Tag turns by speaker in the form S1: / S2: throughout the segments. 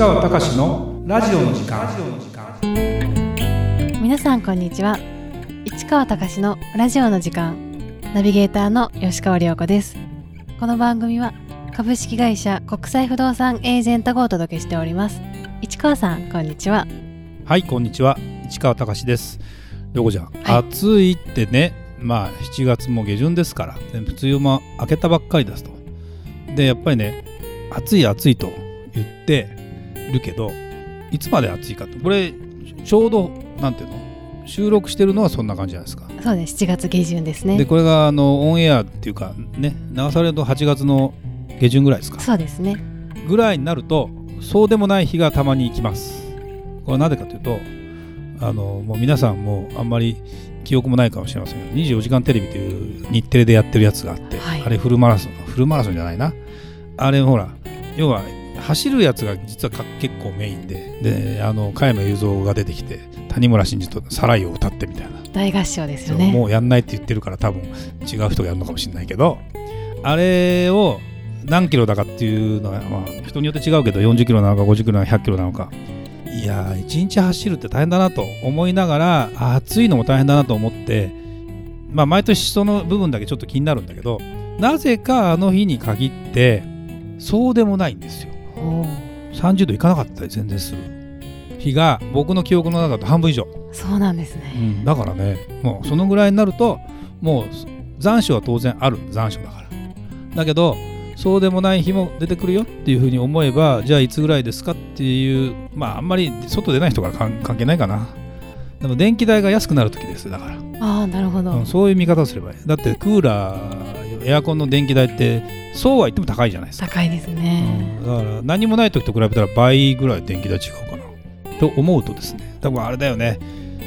S1: 川隆のラジオの時間。
S2: 皆さんこんにちは。市川隆のラジオの時間。ナビゲーターの吉川良子です。この番組は株式会社国際不動産エージェントがお届けしております。市川さんこんにちは。
S1: はいこんにちは。市川隆です。よこちゃん、
S2: はい。
S1: 暑いってねまあ7月も下旬ですからで梅雨も明けたばっかりですと。でやっぱりね暑い暑いと言ってるけどいつまで暑いかとこれちょうどなんていうの？収録してるのはそんな感じじゃないですか。
S2: そうです。7月下旬ですね。
S1: でこれがあのオンエアっていうかね流されると8月の下旬ぐらいですか。
S2: そうですね。
S1: ぐらいになるとそうでもない日がたまに行きます。これはなぜかというとあのもう皆さんもあんまり記憶もないかもしれませんけど24時間テレビという日テレでやってるやつがあって、
S2: はい。
S1: あれフルマラソンフルマラソンじゃないな。あれほら要は走るやつが実はか結構メインでであの加山雄三が出てきて谷村新司と「サライ」を歌ってみたいな。
S2: 大合唱ですよね。
S1: もうやんないって言ってるから多分違う人がやるのかもしれないけどあれを何キロだかっていうのは、まあ、人によって違うけど40キロなのか50キロなのか100キロなのか。いやー1日走るって大変だなと思いながらあ暑いのも大変だなと思ってまあ毎年その部分だけちょっと気になるんだけどなぜかあの日に限ってそうでもないんですよ30度いかなかったり全然する。日が僕の記憶の中だと半分以上。
S2: そうなんですね、
S1: うん、だからねもうそのぐらいになるともう残暑は当然ある。残暑だから。だけどそうでもない日も出てくるよっていうふうに思えばじゃあいつぐらいですかっていうまああんまり外出ない人から関関係ないかな。でも電気代が安くなる時ですだから、
S2: ああなるほど、
S1: うんそういう見方をすればいい。だってクーラーエアコンの電気代ってそうは言っても高いじゃないですか、
S2: 高いですね、
S1: うん。だから何もない時と比べたら倍ぐらい電気代違うかな。と思うとですね。多分あれだよね。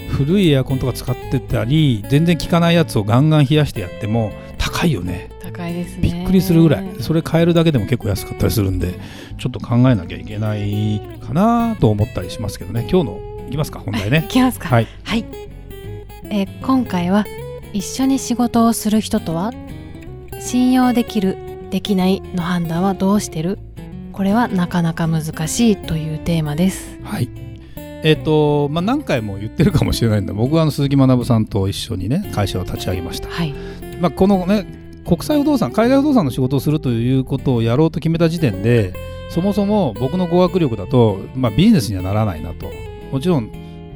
S1: 古いエアコンとか使ってたり全然効かないやつをガンガン冷やしてやっても高いよね。
S2: 高いですね。
S1: びっくりするぐらい。それ変えるだけでも結構安かったりするんでちょっと考えなきゃいけないかなと思ったりしますけどね。今日のいきますか？本題ね。
S2: いきますか。
S1: はい。
S2: はい、えー今回は一緒に仕事をする人とは？信用できるできないの判断はどうしてる？これはなかなか難しいというテーマです。
S1: はい。えっ、とまあ何回も言ってるかもしれないんで僕はあの鈴木学さんと一緒にね会社を立ち上げました。
S2: はい。
S1: まあ、このね国際不動産海外不動産の仕事をするということをやろうと決めた時点でそもそも僕の語学力だと、まあ、ビジネスにはならないなと。もちろん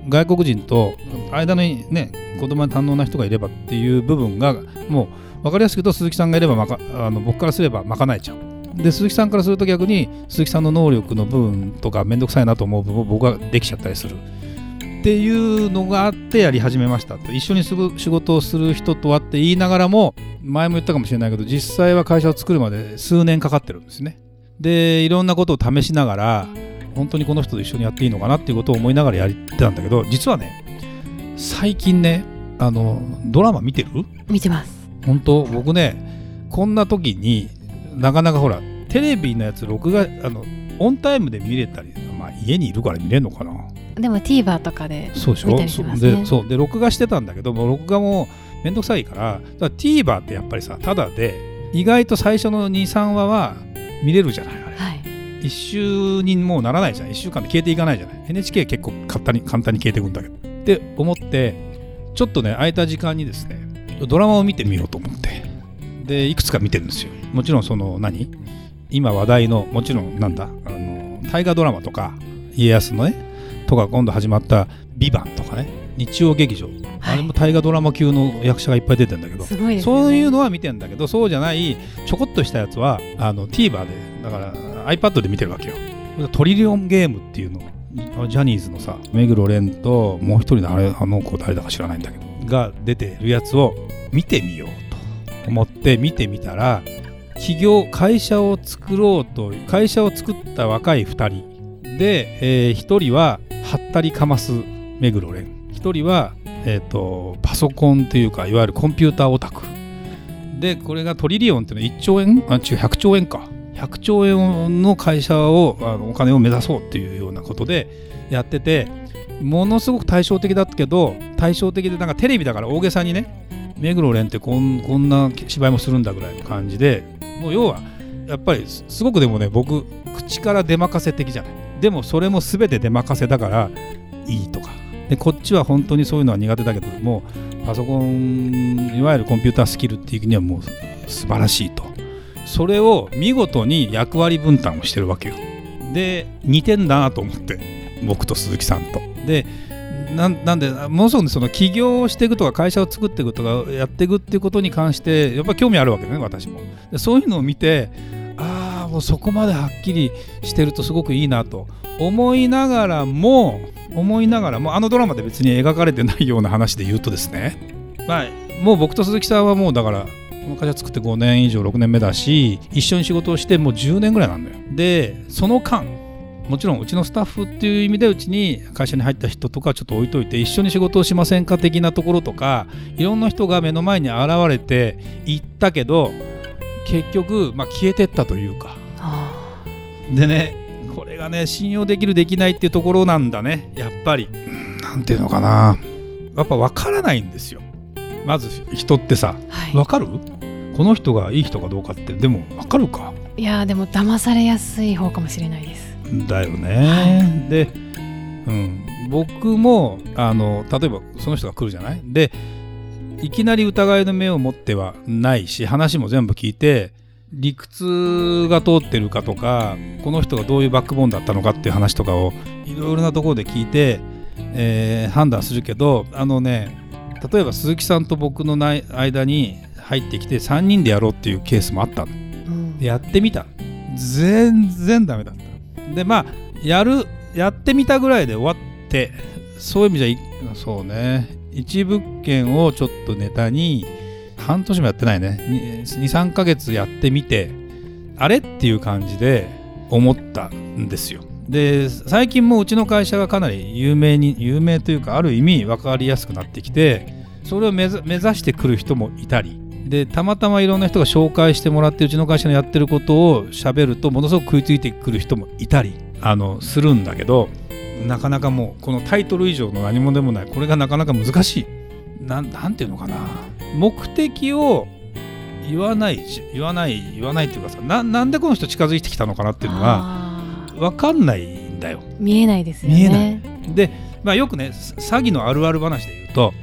S1: 外国人と間にね言葉に堪能な人がいればっていう部分がもう分かりやすく言うと鈴木さんがいればまかあの僕からすれば賄えちゃう。で鈴木さんからすると逆に鈴木さんの能力の部分とか面倒くさいなと思う部分を僕ができちゃったりする。っていうのがあってやり始めましたと。一緒にすぐ仕事をする人とはって言いながらも前も言ったかもしれないけど実際は会社を作るまで数年かかってるんですね。でいろんなことを試しながら本当にこの人と一緒にやっていいのかなっていうことを思いながらやってたんだけど実はね最近ねあのドラマ見てる？
S2: 見てます。
S1: 本当僕ねこんな時になかなかほらテレビのやつ録画あのオンタイムで見れたり、まあ、家にいるから見れるのかな。
S2: でも TVer とかで
S1: そうでしょ？
S2: 見たりしますね。
S1: そうでそうで録画してたんだけどもう録画もめんどくさいからだから TVer ってやっぱりさただで意外と最初の23話は見れるじゃないあれ、
S2: はい。
S1: 一週にもうならないじゃん。一週間で消えていかないじゃない。NHK 結構簡単に簡単に消えていくんだけど。って思ってちょっとね空いた時間にですねドラマを見てみようと思って。でいくつか見てるんですよ。もちろんその何？今話題のもちろんなんだ？あの大河ドラマとか家康のねとか今度始まった「ビバンとかね日曜劇場、あれも大河ドラマ級の役者がいっぱい出てんだけど
S2: ね。
S1: そういうのは見てんだけどそうじゃないちょこっとしたやつはあの TVer でだから iPad で見てるわけよ。トリリオンゲームっていうのジャニーズのさ目黒蓮ともう一人のあれあの子誰だか知らないんだけどが出てるやつを見てみようと思って見てみたら企業会社を作ろうと会社を作った若い2人で、え1人ははったりかます目黒蓮。1人は、えー、とパソコンっていうかいわゆるコンピューターオタク。でこれがトリリオンっていうのは1兆円？あ違う100兆円か。100兆円の会社をあのお金を目指そうっていうようなことでやっててものすごく対照的だったけど対照的でなんかテレビだから大げさにね目黒蓮ってこんこんな芝居もするんだぐらいの感じでもう要はやっぱりすごくでもね僕口から出任せ的じゃない。でもそれも全て出任せだからいいとか。でこっちは本当にそういうのは苦手だけどもパソコンいわゆるコンピュータースキルっていうにはもう素晴らしいと。それを見事に役割分担をしてるわけよ。で似てんだなと思って僕と鈴木さんと。でなんでものすごくその起業をしていくとか会社を作っていくとかやっていくっていうことに関してやっぱり興味あるわけね私も。でそういうのを見てああもうそこまではっきりしてるとすごくいいなと思いながらも思いながらもあのドラマで別に描かれてないような話で言うとですね。まあもう僕と鈴木さんはもうだからこの会社作って5年以上6年目だし一緒に仕事をしてもう10年ぐらいなんだよ。でその間もちろんうちのスタッフっていう意味でうちに会社に入った人とかちょっと置いといて一緒に仕事をしませんか的なところとかいろんな人が目の前に現れて行ったけど結局、まあ、消えてったというか。でねこれがね信用できるできないっていうところなんだね。やっぱり。何ていうのかな。やっぱ分からないんですよ。まず人ってさ、はい、分かる？この人がいい人かどうかって。でも分かるか？
S2: いやでも騙されやすい方かもしれないです
S1: だよね、はい、で、うん、僕もあの例えばその人が来るじゃない？でいきなり疑いの目を持ってはないし話も全部聞いて理屈が通ってるかとかこの人がどういうバックボーンだったのかっていう話とかをいろいろなところで聞いて、えー、判断するけどあのね例えば鈴木さんと僕の間に入ってきて3人でやろうっていうケースもあったの、うん、やってみた。全然ダメだったでまあやるやってみたぐらいで終わってそういう意味じゃそうね。一物件をちょっとネタに半年もやってないね。23ヶ月やってみてあれっていう感じで思ったんですよ。で最近もうちの会社がかなり有名に有名というかある意味分かりやすくなってきてそれを目指してくる人もいたりでたまたまいろんな人が紹介してもらってうちの会社のやってることをしゃべるとものすごく食いついてくる人もいたりあのするんだけどなかなかもうこのタイトル以上の何もでもないこれがなかなか難しい。なんていうのかな。目的を言わない言わない言わないっていうかさななんでこの人近づいてきたのかなっていうのが分かんないんだよ。
S2: 見えないですよね。見えない。
S1: で、まあ、よくね詐欺のあるある話で言うと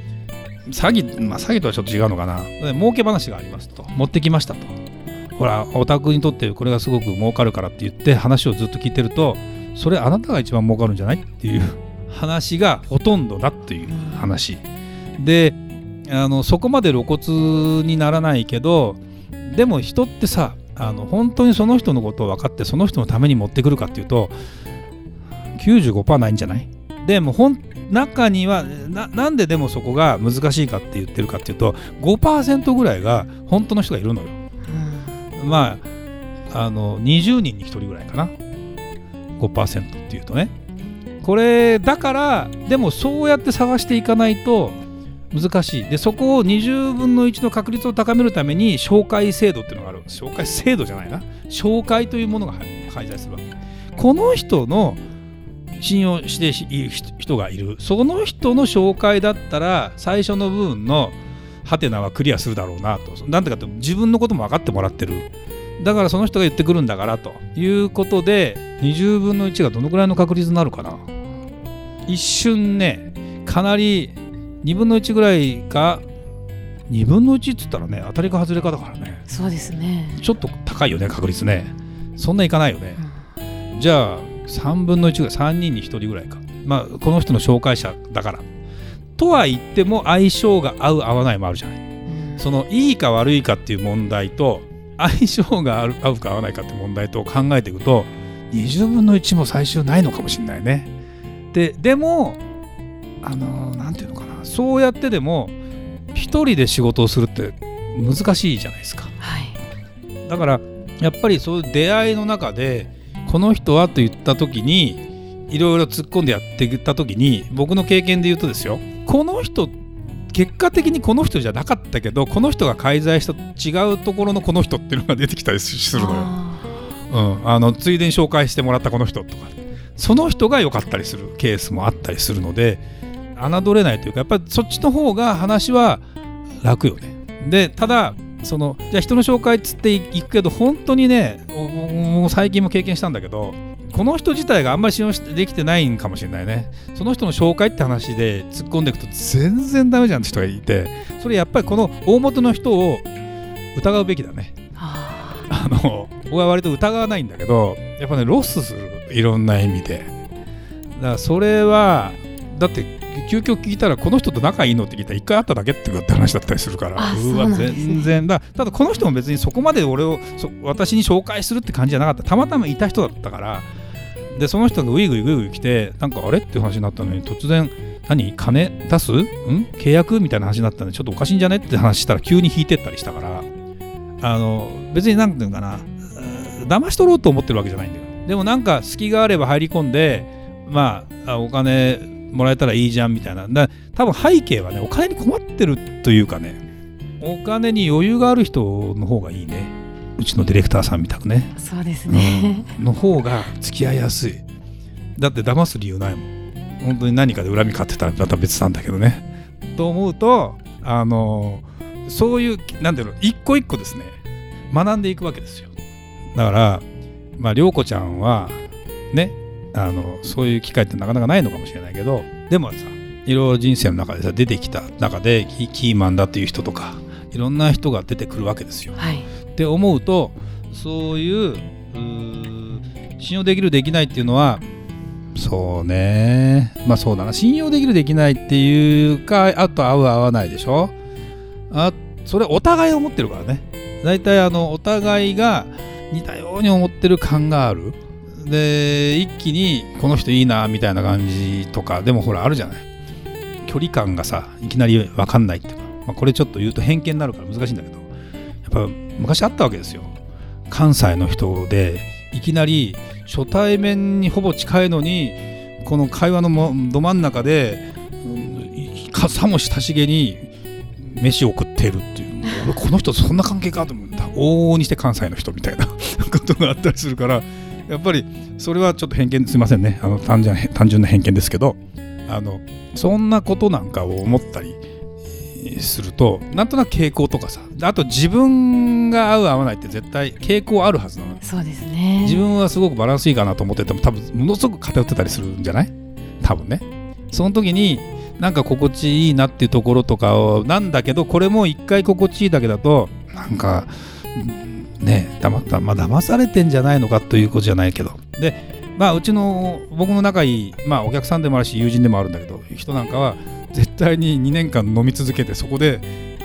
S1: 詐欺まあ詐欺とはちょっと違うのかな。儲け話がありますと。持ってきましたと。ほらお宅にとってこれがすごく儲かるからって言って話をずっと聞いてるとそれあなたが一番儲かるんじゃないっていう。話がほとんどだっていう話。であのそこまで露骨にならないけどでも人ってさあの本当にその人のことを分かってその人のために持ってくるかっていうと95%ないんじゃない？でもほん中にはななんででもそこが難しいかって言ってるかっていうと5%ぐらいが本当の人がいるのよ。うん、まああの20人に1人ぐらいかな。5%っていうとね。これだからでもそうやって探していかないと難しい。でそこを20分の1の確率を高めるために紹介制度っていうのがある。紹介制度じゃないな。紹介というものが介在するわけ。この人の信用している人がいる。その人の紹介だったら最初の部分のハテナはクリアするだろうなと。なんでかって自分のことも分かってもらってる。だからその人が言ってくるんだからと。いうことで20分の1がどのくらいの確率になるかな。一瞬ねかなり2分の1ぐらいか2分の1っつったらね当たりか外れかだからね。
S2: そうですね。
S1: ちょっと高いよね確率ね。そんないかないよね、うん、じゃあ3分の1ぐらい3人に1人ぐらいか。まあこの人の紹介者だから。とは言っても相性が合う合わないもあるじゃない、うん、そのいいか悪いかっていう問題と相性が合うか合わないかっていう問題と考えていくと20分の1も最終ないのかもしれないね。ででもあの何、て言うのかな。そうやってでも一人で仕事をするって難しいじゃないですか、はい、だからやっぱりそういう出会いの中でこの人はと言った時にいろいろ突っ込んでやっていった時に僕の経験で言うとですよこの人結果的にこの人じゃなかったけどこの人が介在した違うところのこの人っていうのが出てきたりするのよ。うん、あのついでに紹介してもらったこの人とかその人が良かったりするケースもあったりするので侮れないというかやっぱりそっちの方が話は楽よね。でただそのじゃあ人の紹介っつっていくけど本当にねもう最近も経験したんだけどこの人自体があんまり信用できてないんかもしれないね。その人の紹介って話で突っ込んでいくと全然ダメじゃんって人がいてそれやっぱりこの大元の人を疑うべきだね。あの僕は割と疑わないんだけどやっぱねロスする。いろんな意味で。だからそれはだって究極聞いたらこの人と仲いいのって聞いたら1回会っただけって話だったりするから。
S2: う
S1: わ、全然。だただこの人も別にそこまで俺を私に紹介するって感じじゃなかった。たまたまいた人だったから。でその人がウイグイグイグイ来てなんかあれって話になったのに突然何金出す？ん？契約みたいな話になったんでちょっとおかしいんじゃねって話したら急に引いてったりしたから。あの別に何ていうかな。騙し取ろうと思ってるわけじゃないんだよ。でもなんか隙があれば入り込んでまあお金もらえたらいいじゃんみたいな。だ多分背景はねお金に困ってるというかねお金に余裕がある人の方がいいね。うちのディレクターさんみたくね。
S2: そうですね、
S1: うん、の方が付き合いやすい。だって騙す理由ないもん。本当に何かで恨み買ってたらまた別なんだけどね。と思うとあのそういうなんていうの一個一個ですね。学んでいくわけですよ。だからまあ涼子ちゃんはねあのそういう機会ってなかなかないのかもしれないけどでもさいろいろ人生の中でさ出てきた中でキーマンだっていう人とかいろんな人が出てくるわけですよ。
S2: はい、
S1: って思うとそういう信用できるできないっていうのはそうね。まあそうだな。信用できるできないっていうかあと合う合わないでしょ。あそれお互い思ってるからね。大体あのお互いが似たように思ってる感があるで一気にこの人いいなみたいな感じとかでもほらあるじゃない。距離感がさいきなり分かんないっていうか、まあ、これちょっと言うと偏見になるから難しいんだけど。やっぱ昔あったわけですよ。関西の人でいきなり初対面にほぼ近いのにこの会話のど真ん中で、さも親しげに飯を食っているっていう。俺この人そんな関係かと思った往々にして関西の人みたいな ことがあったりするからやっぱりそれはちょっと偏見すいませんね。あの単純単純な偏見ですけどあのそんなことなんかを思ったりするとなんとなく傾向とかさあと自分が合う合わないって絶対傾向あるはずなの
S2: そうですね。
S1: 自分はすごくバランスいいかなと思ってても多分ものすごく偏ってたりするんじゃない？多分ね。その時になんか心地いいなっていうところとかをなんだけどこれも一回心地いいだけだとなんかねだままあ騙されてんじゃないのかということじゃないけど。でまあうちの僕の仲いい、まあ、お客さんでもあるし友人でもあるんだけど人なんかは絶対に2年間飲み続けてそこで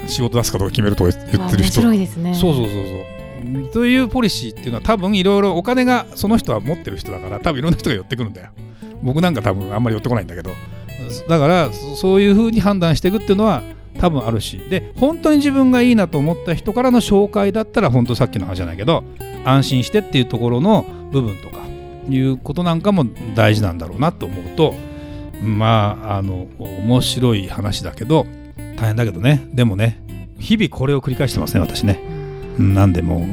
S1: 仕事出すかどうか決めると言ってる人。
S2: 面白いですね。
S1: そうそうそうそう。というポリシーっていうのは多分いろいろお金がその人は持ってる人だから多分いろんな人が寄ってくるんだよ。僕なんか多分あんまり寄ってこないんだけど。だからそういうふうに判断していくっていうのは多分あるし。で本当に自分がいいなと思った人からの紹介だったら本当さっきの話じゃないけど安心してっていうところの部分とかいうことなんかも大事なんだろうなと思うとまああの面白い話だけど大変だけどね。でもね日々これを繰り返してますね私ね。なんでも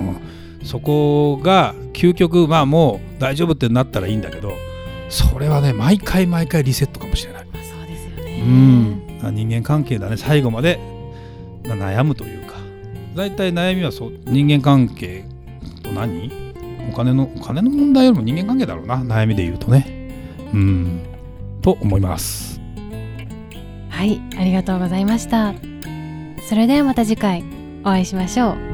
S1: うそこが究極まあもう大丈夫ってなったらいいんだけどそれはね毎回毎回リセットかもしれない。
S2: そうですよね。
S1: うん人間関係だね。最後まで悩むというか。大体悩みはそう。人間関係と何？お金のお金の問題よりも人間関係だろうな。悩みで言うとね。うん。と思います。
S2: はい。ありがとうございました。それではまた次回お会いしましょう。